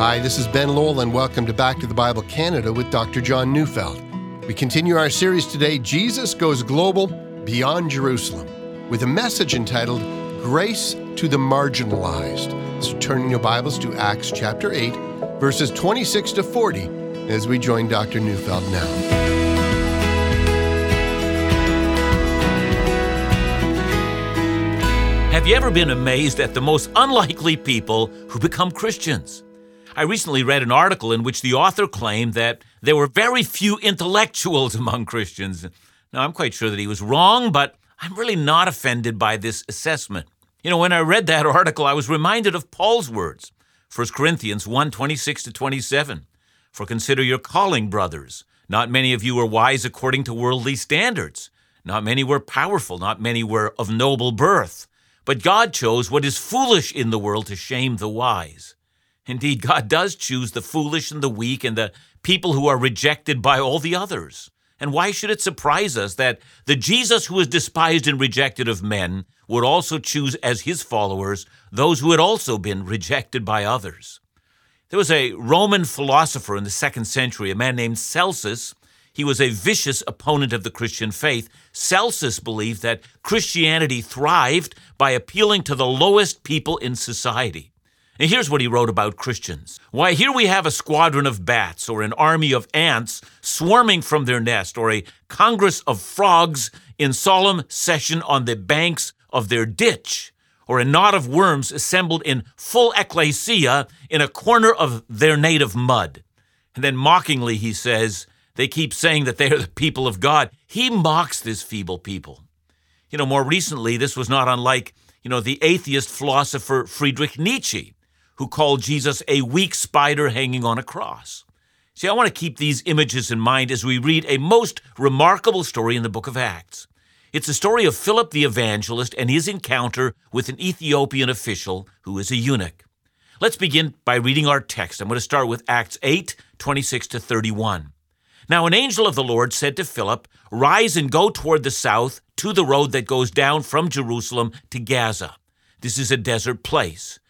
Hi, this is Ben Lowell, and welcome to Back to the Bible Canada with Dr. John Neufeld. We continue our series today, Jesus Goes Global Beyond Jerusalem, with a message entitled Grace to the Marginalized. So turning your Bibles to Acts chapter 8, verses 26 to 40, as we join Dr. Neufeld now. Have you ever been amazed at the most unlikely people who become Christians? I recently read an article in which the author claimed that there were very few intellectuals among Christians. Now, I'm quite sure that he was wrong, but I'm really not offended by this assessment. You know, when I read that article, I was reminded of Paul's words, 1 Corinthians 1 26 to 27. For consider your calling, brothers. Not many of you are wise according to worldly standards. Not many were powerful, not many were of noble birth. But God chose what is foolish in the world to shame the wise. Indeed, God does choose the foolish and the weak and the people who are rejected by all the others. And why should it surprise us that the Jesus who is despised and rejected of men would also choose as his followers those who had also been rejected by others? There was a Roman philosopher in the second century, a man named Celsus, he was a vicious opponent of the Christian faith. Celsus believed that Christianity thrived by appealing to the lowest people in society. And here's what he wrote about Christians. Why, here we have a squadron of bats, or an army of ants swarming from their nest, or a congress of frogs in solemn session on the banks of their ditch, or a knot of worms assembled in full ecclesia in a corner of their native mud. And then mockingly he says, they keep saying that they are the people of God. He mocks this feeble people. You know, more recently, this was not unlike, you know, the atheist philosopher Friedrich Nietzsche, who called Jesus a weak spider hanging on a cross. See, I want to keep these images in mind as we read a most remarkable story in the book of Acts. It's a story of Philip the evangelist and his encounter with an Ethiopian official who is a eunuch. Let's begin by reading our text. I'm going to start with Acts 8, 26 to 31. Now, an angel of the Lord said to Philip, Rise and go toward the south to the road that goes down from Jerusalem to Gaza. This is a desert place.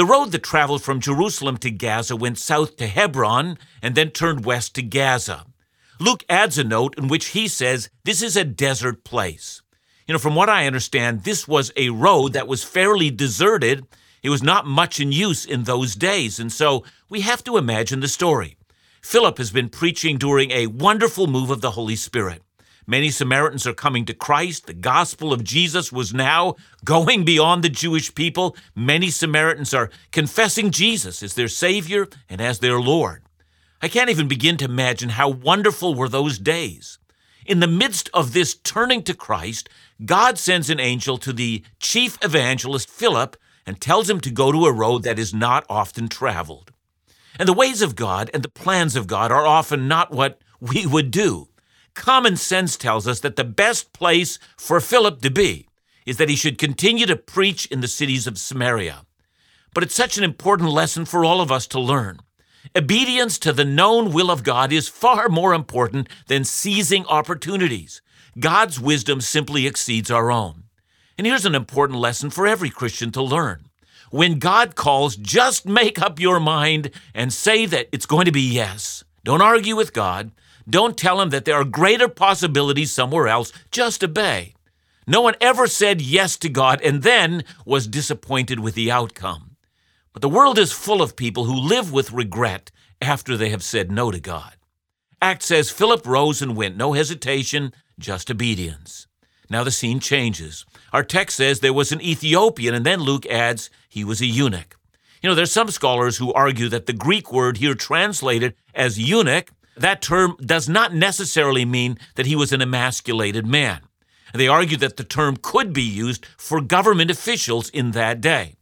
The road that traveled from Jerusalem to Gaza went south to Hebron and then turned west to Gaza. Luke adds a note in which he says this is a desert place. You know, from what I understand, this was a road that was fairly deserted. It was not much in use in those days, and so we have to imagine the story. Philip has been preaching during a wonderful move of the Holy Spirit. Many Samaritans are coming to Christ. The gospel of Jesus was now going beyond the Jewish people. Many Samaritans are confessing Jesus as their Savior and as their Lord. I can't even begin to imagine how wonderful were those days. In the midst of this turning to Christ, God sends an angel to the chief evangelist, Philip, and tells him to go to a road that is not often traveled. And the ways of God and the plans of God are often not what we would do. Common sense tells us that the best place for Philip to be is that he should continue to preach in the cities of Samaria. But it's such an important lesson for all of us to learn. Obedience to the known will of God is far more important than seizing opportunities. God's wisdom simply exceeds our own. And here's an important lesson for every Christian to learn. When God calls, just make up your mind and say that it's going to be yes. Don't argue with God. Don't tell him that there are greater possibilities somewhere else. Just obey. No one ever said yes to God and then was disappointed with the outcome. But the world is full of people who live with regret after they have said no to God. Act says Philip rose and went, no hesitation, just obedience. Now the scene changes. Our text says there was an Ethiopian, and then Luke adds he was a eunuch. You know, there's some scholars who argue that the Greek word here translated as eunuch, that term does not necessarily mean that he was an emasculated man. They argue that the term could be used for government officials in that day.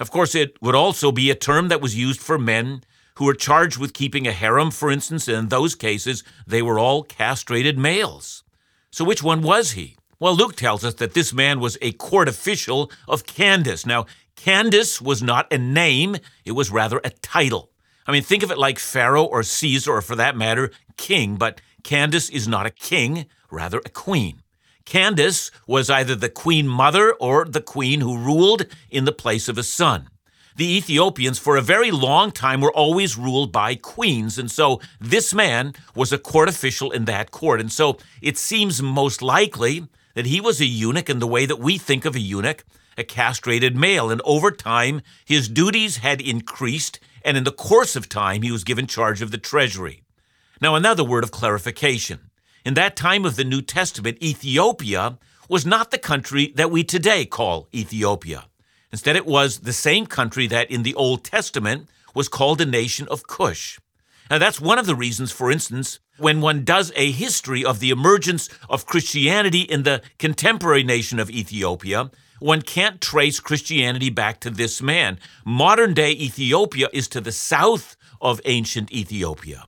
Of course, it would also be a term that was used for men who were charged with keeping a harem, for instance, and in those cases, they were all castrated males. So, which one was he? Well, Luke tells us that this man was a court official of Candace. Now, Candace was not a name, it was rather a title. I mean, think of it like Pharaoh or Caesar, or for that matter, king, but Candace is not a king, rather a queen. Candace was either the queen mother or the queen who ruled in the place of a son. The Ethiopians, for a very long time, were always ruled by queens, and so this man was a court official in that court. And so it seems most likely that he was a eunuch in the way that we think of a eunuch, a castrated male. And over time, his duties had increased, and in the course of time, he was given charge of the treasury. Now, another word of clarification. In that time of the New Testament, Ethiopia was not the country that we today call Ethiopia. Instead, it was the same country that in the Old Testament was called a nation of Cush. Now, that's one of the reasons, for instance, when one does a history of the emergence of Christianity in the contemporary nation of Ethiopia, one can't trace Christianity back to this man. Modern day Ethiopia is to the south of ancient Ethiopia.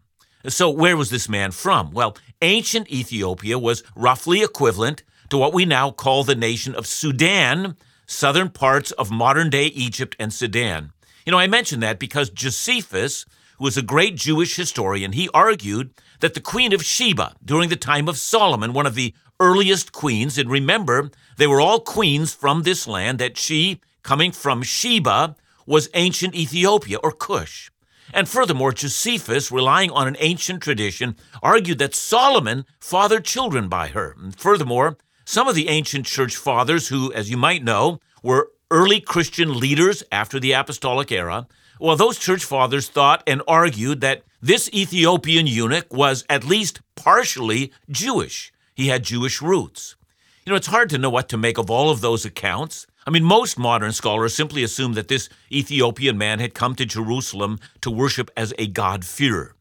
So, where was this man from? Well, ancient Ethiopia was roughly equivalent to what we now call the nation of Sudan, southern parts of modern day Egypt and Sudan. You know, I mention that because Josephus, who was a great Jewish historian, he argued that the Queen of Sheba, during the time of Solomon, one of the earliest queens, and remember, they were all queens from this land, that she, coming from Sheba, was ancient Ethiopia or Cush. And furthermore, Josephus, relying on an ancient tradition, argued that Solomon fathered children by her. And furthermore, some of the ancient church fathers, who, as you might know, were early Christian leaders after the apostolic era, well, those church fathers thought and argued that this Ethiopian eunuch was at least partially Jewish. He had Jewish roots. You know, it's hard to know what to make of all of those accounts. I mean, most modern scholars simply assume that this Ethiopian man had come to Jerusalem to worship as a God-fearer.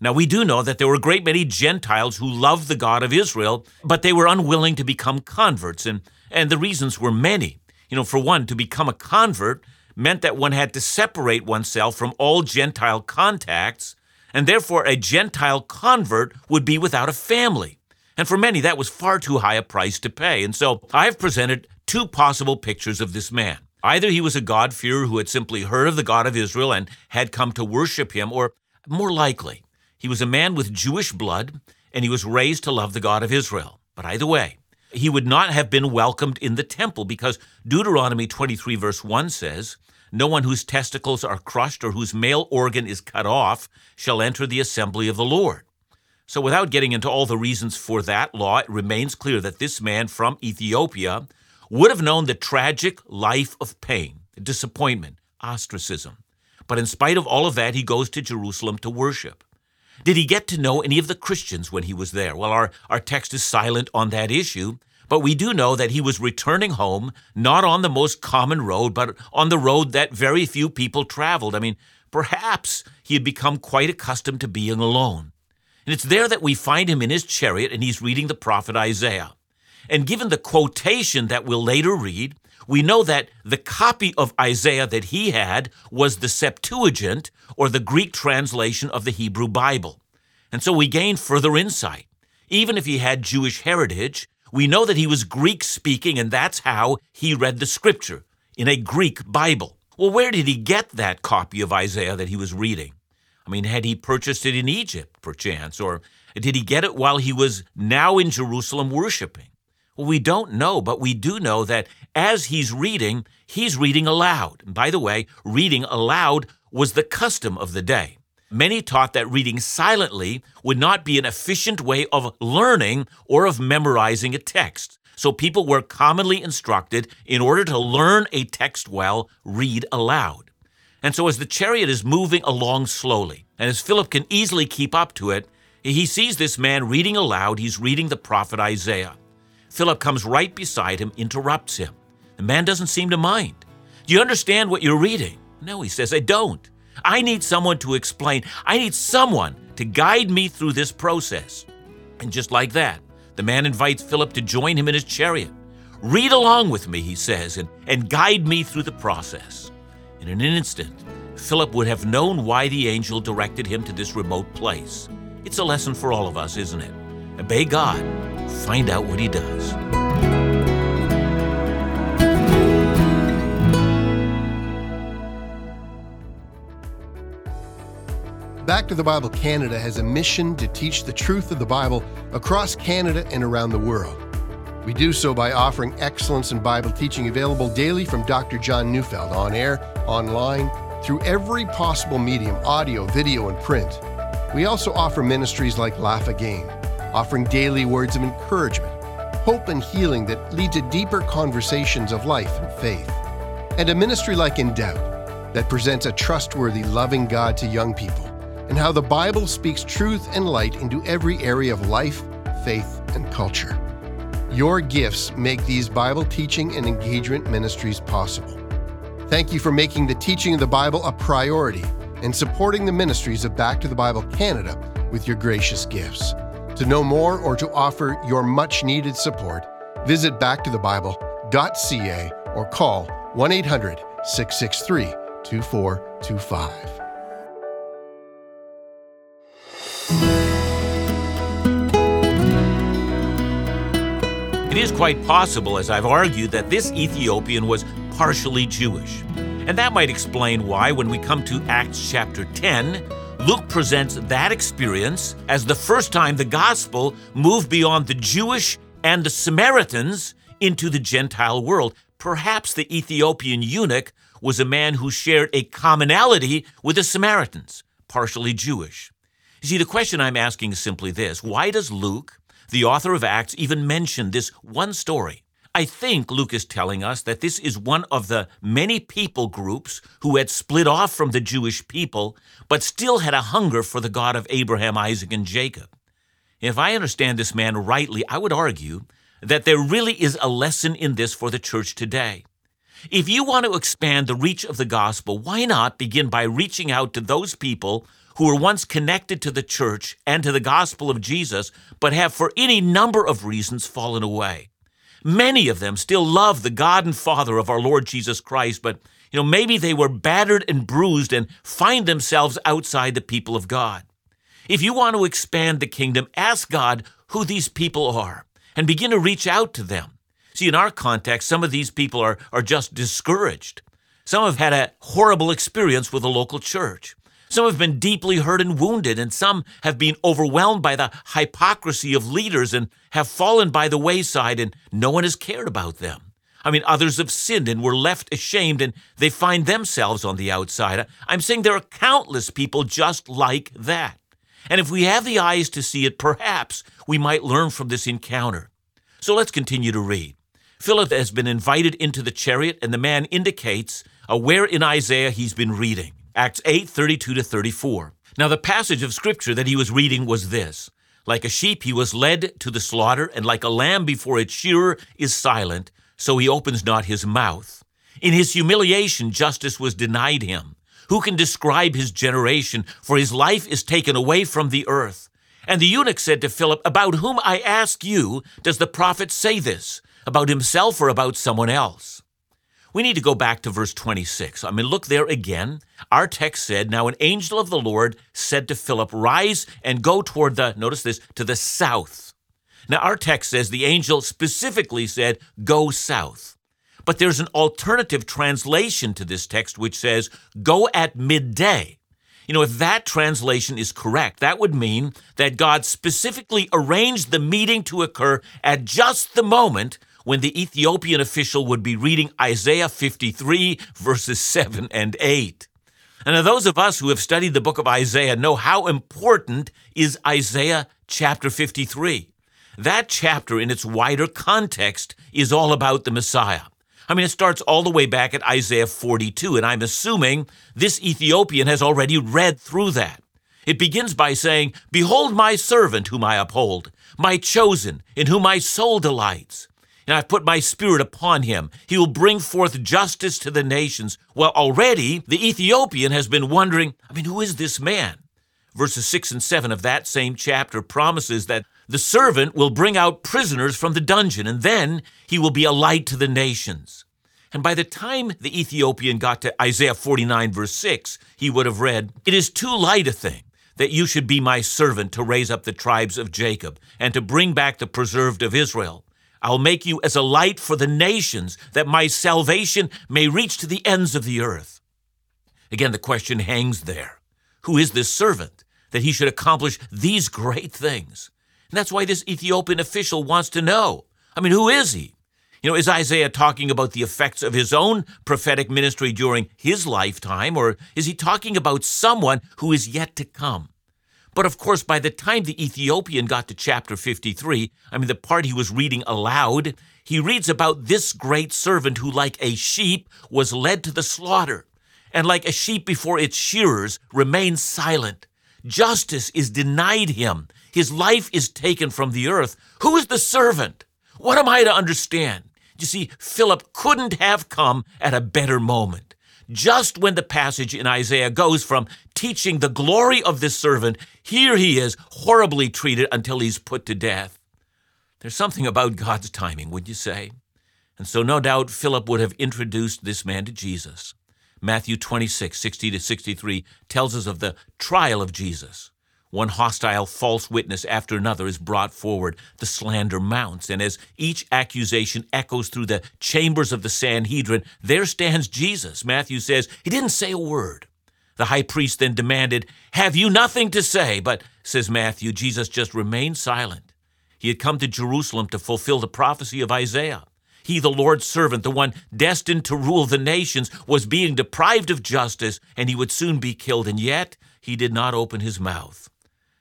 Now, we do know that there were a great many Gentiles who loved the God of Israel, but they were unwilling to become converts, and, and the reasons were many. You know, for one, to become a convert meant that one had to separate oneself from all Gentile contacts, and therefore a Gentile convert would be without a family. And for many, that was far too high a price to pay. And so I've presented two possible pictures of this man. Either he was a God-fearer who had simply heard of the God of Israel and had come to worship him, or more likely, he was a man with Jewish blood and he was raised to love the God of Israel. But either way, he would not have been welcomed in the temple because Deuteronomy 23, verse 1 says, No one whose testicles are crushed or whose male organ is cut off shall enter the assembly of the Lord. So, without getting into all the reasons for that law, it remains clear that this man from Ethiopia would have known the tragic life of pain, disappointment, ostracism. But in spite of all of that, he goes to Jerusalem to worship. Did he get to know any of the Christians when he was there? Well, our, our text is silent on that issue, but we do know that he was returning home, not on the most common road, but on the road that very few people traveled. I mean, perhaps he had become quite accustomed to being alone. And it's there that we find him in his chariot and he's reading the prophet Isaiah. And given the quotation that we'll later read, we know that the copy of Isaiah that he had was the Septuagint, or the Greek translation of the Hebrew Bible. And so we gain further insight. Even if he had Jewish heritage, we know that he was Greek speaking, and that's how he read the scripture in a Greek Bible. Well, where did he get that copy of Isaiah that he was reading? I mean, had he purchased it in Egypt, perchance, or did he get it while he was now in Jerusalem worshiping? Well, we don't know, but we do know that as he's reading, he's reading aloud. And by the way, reading aloud was the custom of the day. Many taught that reading silently would not be an efficient way of learning or of memorizing a text. So people were commonly instructed in order to learn a text well, read aloud. And so as the chariot is moving along slowly, and as Philip can easily keep up to it, he sees this man reading aloud. He's reading the prophet Isaiah. Philip comes right beside him, interrupts him. The man doesn't seem to mind. Do you understand what you're reading? No, he says, I don't. I need someone to explain. I need someone to guide me through this process. And just like that, the man invites Philip to join him in his chariot. Read along with me, he says, and, and guide me through the process. In an instant, Philip would have known why the angel directed him to this remote place. It's a lesson for all of us, isn't it? Obey God, find out what He does. Back to the Bible Canada has a mission to teach the truth of the Bible across Canada and around the world. We do so by offering excellence in Bible teaching available daily from Dr. John Neufeld on air, online, through every possible medium audio, video, and print. We also offer ministries like Laugh Again, offering daily words of encouragement, hope, and healing that lead to deeper conversations of life and faith. And a ministry like In Doubt that presents a trustworthy, loving God to young people and how the Bible speaks truth and light into every area of life, faith, and culture. Your gifts make these Bible teaching and engagement ministries possible. Thank you for making the teaching of the Bible a priority and supporting the ministries of Back to the Bible Canada with your gracious gifts. To know more or to offer your much needed support, visit backtothebible.ca or call 1 800 663 2425. It is quite possible, as I've argued, that this Ethiopian was partially Jewish. And that might explain why, when we come to Acts chapter 10, Luke presents that experience as the first time the gospel moved beyond the Jewish and the Samaritans into the Gentile world. Perhaps the Ethiopian eunuch was a man who shared a commonality with the Samaritans, partially Jewish. You see, the question I'm asking is simply this why does Luke the author of Acts even mentioned this one story. I think Luke is telling us that this is one of the many people groups who had split off from the Jewish people, but still had a hunger for the God of Abraham, Isaac, and Jacob. If I understand this man rightly, I would argue that there really is a lesson in this for the church today. If you want to expand the reach of the gospel, why not begin by reaching out to those people who were once connected to the church and to the gospel of Jesus, but have for any number of reasons fallen away. Many of them still love the God and Father of our Lord Jesus Christ, but you know, maybe they were battered and bruised and find themselves outside the people of God. If you want to expand the kingdom, ask God who these people are and begin to reach out to them. See, in our context, some of these people are, are just discouraged. Some have had a horrible experience with a local church. Some have been deeply hurt and wounded, and some have been overwhelmed by the hypocrisy of leaders and have fallen by the wayside, and no one has cared about them. I mean, others have sinned and were left ashamed, and they find themselves on the outside. I'm saying there are countless people just like that. And if we have the eyes to see it, perhaps we might learn from this encounter. So let's continue to read. Philip has been invited into the chariot, and the man indicates uh, where in Isaiah he's been reading. Acts 8 32 to 34. Now, the passage of scripture that he was reading was this Like a sheep, he was led to the slaughter, and like a lamb before its shearer is silent, so he opens not his mouth. In his humiliation, justice was denied him. Who can describe his generation? For his life is taken away from the earth. And the eunuch said to Philip, About whom I ask you, does the prophet say this? About himself or about someone else? We need to go back to verse 26. I mean, look there again. Our text said, Now an angel of the Lord said to Philip, Rise and go toward the, notice this, to the south. Now our text says the angel specifically said, Go south. But there's an alternative translation to this text which says, Go at midday. You know, if that translation is correct, that would mean that God specifically arranged the meeting to occur at just the moment when the Ethiopian official would be reading Isaiah 53, verses 7 and 8. And now those of us who have studied the book of Isaiah know how important is Isaiah chapter 53. That chapter, in its wider context, is all about the Messiah. I mean, it starts all the way back at Isaiah 42, and I'm assuming this Ethiopian has already read through that. It begins by saying, Behold my servant whom I uphold, my chosen, in whom my soul delights and I've put my spirit upon him. He will bring forth justice to the nations. Well, already the Ethiopian has been wondering, I mean, who is this man? Verses 6 and 7 of that same chapter promises that the servant will bring out prisoners from the dungeon, and then he will be a light to the nations. And by the time the Ethiopian got to Isaiah 49, verse 6, he would have read, It is too light a thing that you should be my servant to raise up the tribes of Jacob and to bring back the preserved of Israel. I'll make you as a light for the nations, that my salvation may reach to the ends of the earth. Again, the question hangs there Who is this servant that he should accomplish these great things? And that's why this Ethiopian official wants to know. I mean, who is he? You know, is Isaiah talking about the effects of his own prophetic ministry during his lifetime, or is he talking about someone who is yet to come? But of course, by the time the Ethiopian got to chapter 53, I mean, the part he was reading aloud, he reads about this great servant who, like a sheep, was led to the slaughter, and like a sheep before its shearers, remained silent. Justice is denied him. His life is taken from the earth. Who is the servant? What am I to understand? You see, Philip couldn't have come at a better moment. Just when the passage in Isaiah goes from teaching the glory of this servant, here he is horribly treated until he's put to death. There's something about God's timing, would you say? And so, no doubt, Philip would have introduced this man to Jesus. Matthew 26, 60 to 63 tells us of the trial of Jesus. One hostile false witness after another is brought forward. The slander mounts, and as each accusation echoes through the chambers of the Sanhedrin, there stands Jesus. Matthew says, He didn't say a word. The high priest then demanded, Have you nothing to say? But, says Matthew, Jesus just remained silent. He had come to Jerusalem to fulfill the prophecy of Isaiah. He, the Lord's servant, the one destined to rule the nations, was being deprived of justice, and he would soon be killed, and yet he did not open his mouth.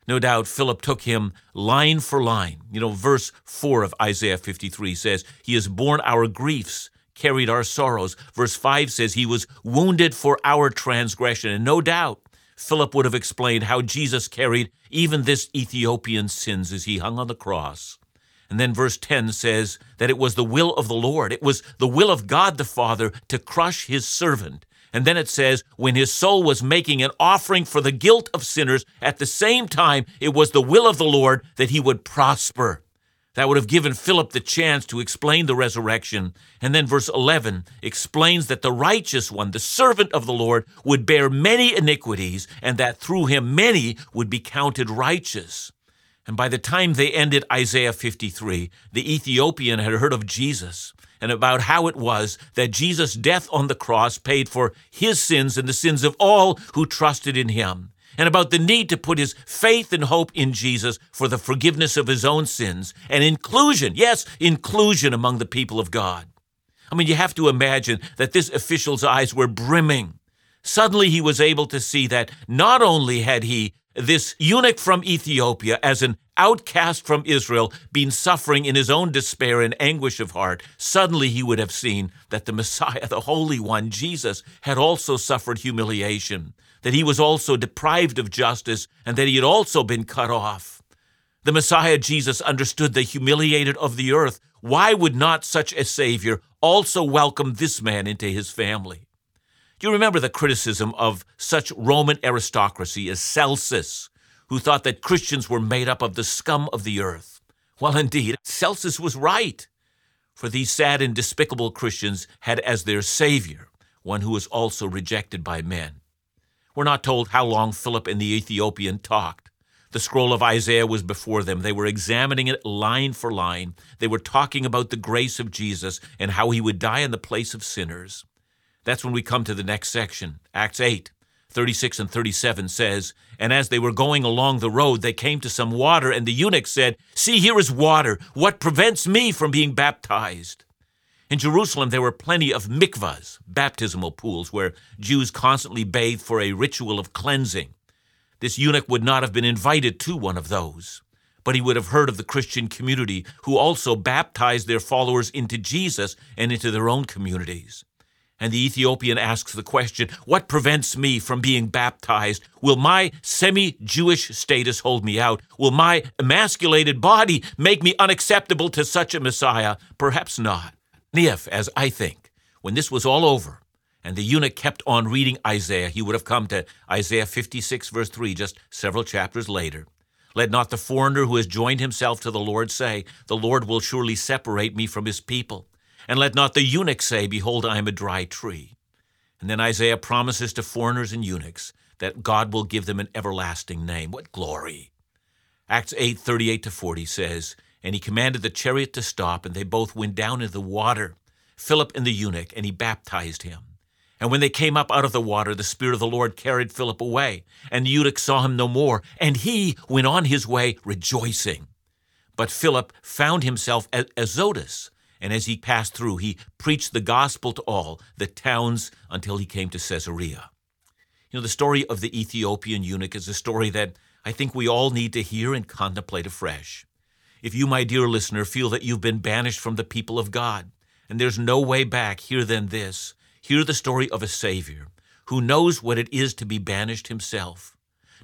No doubt Philip took him line for line. You know, verse 4 of Isaiah 53 says, He has borne our griefs, carried our sorrows. Verse 5 says, He was wounded for our transgression. And no doubt Philip would have explained how Jesus carried even this Ethiopian's sins as he hung on the cross. And then verse 10 says that it was the will of the Lord, it was the will of God the Father to crush his servant and then it says, when his soul was making an offering for the guilt of sinners, at the same time, it was the will of the Lord that he would prosper. That would have given Philip the chance to explain the resurrection. And then verse 11 explains that the righteous one, the servant of the Lord, would bear many iniquities, and that through him many would be counted righteous. And by the time they ended Isaiah 53, the Ethiopian had heard of Jesus and about how it was that Jesus' death on the cross paid for his sins and the sins of all who trusted in him, and about the need to put his faith and hope in Jesus for the forgiveness of his own sins and inclusion, yes, inclusion among the people of God. I mean, you have to imagine that this official's eyes were brimming. Suddenly he was able to see that not only had he this eunuch from Ethiopia, as an outcast from Israel, been suffering in his own despair and anguish of heart, suddenly he would have seen that the Messiah, the Holy One, Jesus, had also suffered humiliation, that he was also deprived of justice, and that he had also been cut off. The Messiah Jesus understood the humiliated of the earth. Why would not such a Savior also welcome this man into his family? Do you remember the criticism of such Roman aristocracy as Celsus, who thought that Christians were made up of the scum of the earth? Well, indeed, Celsus was right, for these sad and despicable Christians had as their Savior one who was also rejected by men. We're not told how long Philip and the Ethiopian talked. The scroll of Isaiah was before them. They were examining it line for line. They were talking about the grace of Jesus and how he would die in the place of sinners. That's when we come to the next section. Acts 8, 36 and 37 says, And as they were going along the road, they came to some water, and the eunuch said, See, here is water. What prevents me from being baptized? In Jerusalem, there were plenty of mikvahs, baptismal pools, where Jews constantly bathed for a ritual of cleansing. This eunuch would not have been invited to one of those, but he would have heard of the Christian community who also baptized their followers into Jesus and into their own communities. And the Ethiopian asks the question, What prevents me from being baptized? Will my semi Jewish status hold me out? Will my emasculated body make me unacceptable to such a Messiah? Perhaps not. If, as I think, when this was all over, and the eunuch kept on reading Isaiah, he would have come to Isaiah 56, verse 3, just several chapters later. Let not the foreigner who has joined himself to the Lord say, The Lord will surely separate me from his people. And let not the eunuch say, Behold, I am a dry tree. And then Isaiah promises to foreigners and eunuchs that God will give them an everlasting name. What glory! Acts 8 38 to 40 says, And he commanded the chariot to stop, and they both went down into the water, Philip and the eunuch, and he baptized him. And when they came up out of the water, the Spirit of the Lord carried Philip away, and the eunuch saw him no more, and he went on his way rejoicing. But Philip found himself at Azotus, and as he passed through, he preached the gospel to all the towns until he came to Caesarea. You know, the story of the Ethiopian eunuch is a story that I think we all need to hear and contemplate afresh. If you, my dear listener, feel that you've been banished from the people of God, and there's no way back, hear then this. Hear the story of a Savior who knows what it is to be banished himself.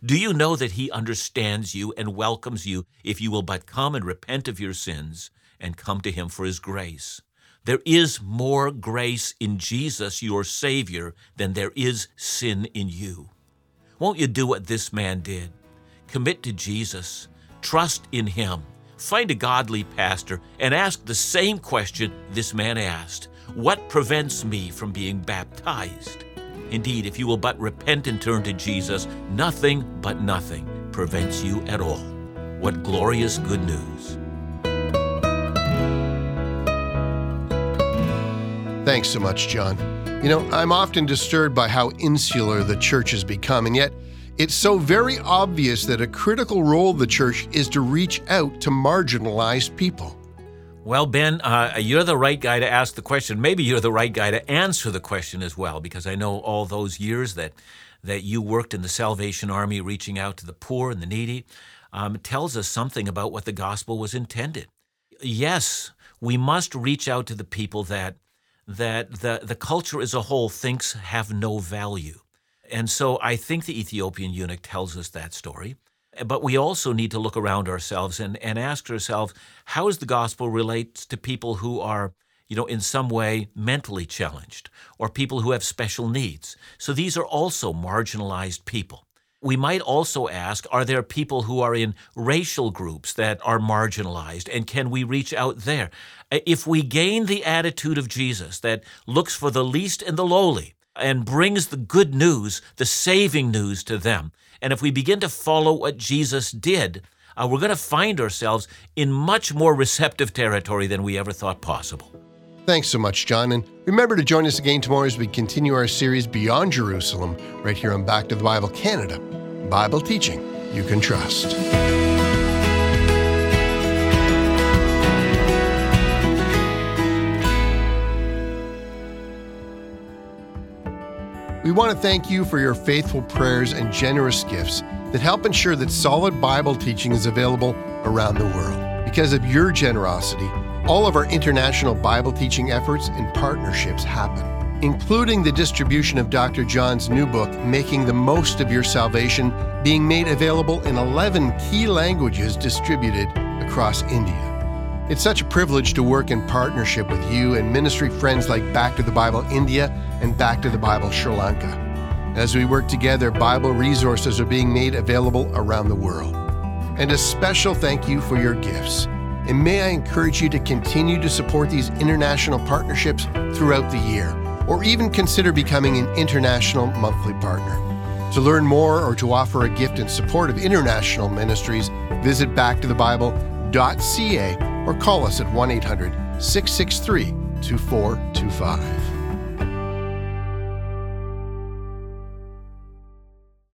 Do you know that he understands you and welcomes you if you will but come and repent of your sins and come to him for his grace? There is more grace in Jesus, your Savior, than there is sin in you. Won't you do what this man did? Commit to Jesus, trust in him, find a godly pastor, and ask the same question this man asked what prevents me from being baptized? Indeed, if you will but repent and turn to Jesus, nothing but nothing prevents you at all. What glorious good news! Thanks so much, John. You know, I'm often disturbed by how insular the church has become, and yet it's so very obvious that a critical role of the church is to reach out to marginalized people. Well, Ben, uh, you're the right guy to ask the question. Maybe you're the right guy to answer the question as well, because I know all those years that that you worked in the Salvation Army, reaching out to the poor and the needy, um, tells us something about what the gospel was intended. Yes, we must reach out to the people that that the the culture as a whole thinks have no value, and so I think the Ethiopian eunuch tells us that story. But we also need to look around ourselves and, and ask ourselves, how does the gospel relate to people who are, you know, in some way mentally challenged or people who have special needs? So these are also marginalized people. We might also ask, are there people who are in racial groups that are marginalized and can we reach out there? If we gain the attitude of Jesus that looks for the least and the lowly, and brings the good news, the saving news to them, and if we begin to follow what Jesus did, uh, we're going to find ourselves in much more receptive territory than we ever thought possible. Thanks so much, John. And remember to join us again tomorrow as we continue our series Beyond Jerusalem, right here on Back to the Bible Canada. Bible teaching you can trust. We want to thank you for your faithful prayers and generous gifts that help ensure that solid Bible teaching is available around the world. Because of your generosity, all of our international Bible teaching efforts and partnerships happen, including the distribution of Dr. John's new book, Making the Most of Your Salvation, being made available in 11 key languages distributed across India. It's such a privilege to work in partnership with you and ministry friends like Back to the Bible India and Back to the Bible Sri Lanka. As we work together, Bible resources are being made available around the world. And a special thank you for your gifts. And may I encourage you to continue to support these international partnerships throughout the year, or even consider becoming an international monthly partner. To learn more or to offer a gift in support of international ministries, visit backtothebible.ca or call us at 1 800 663 2425.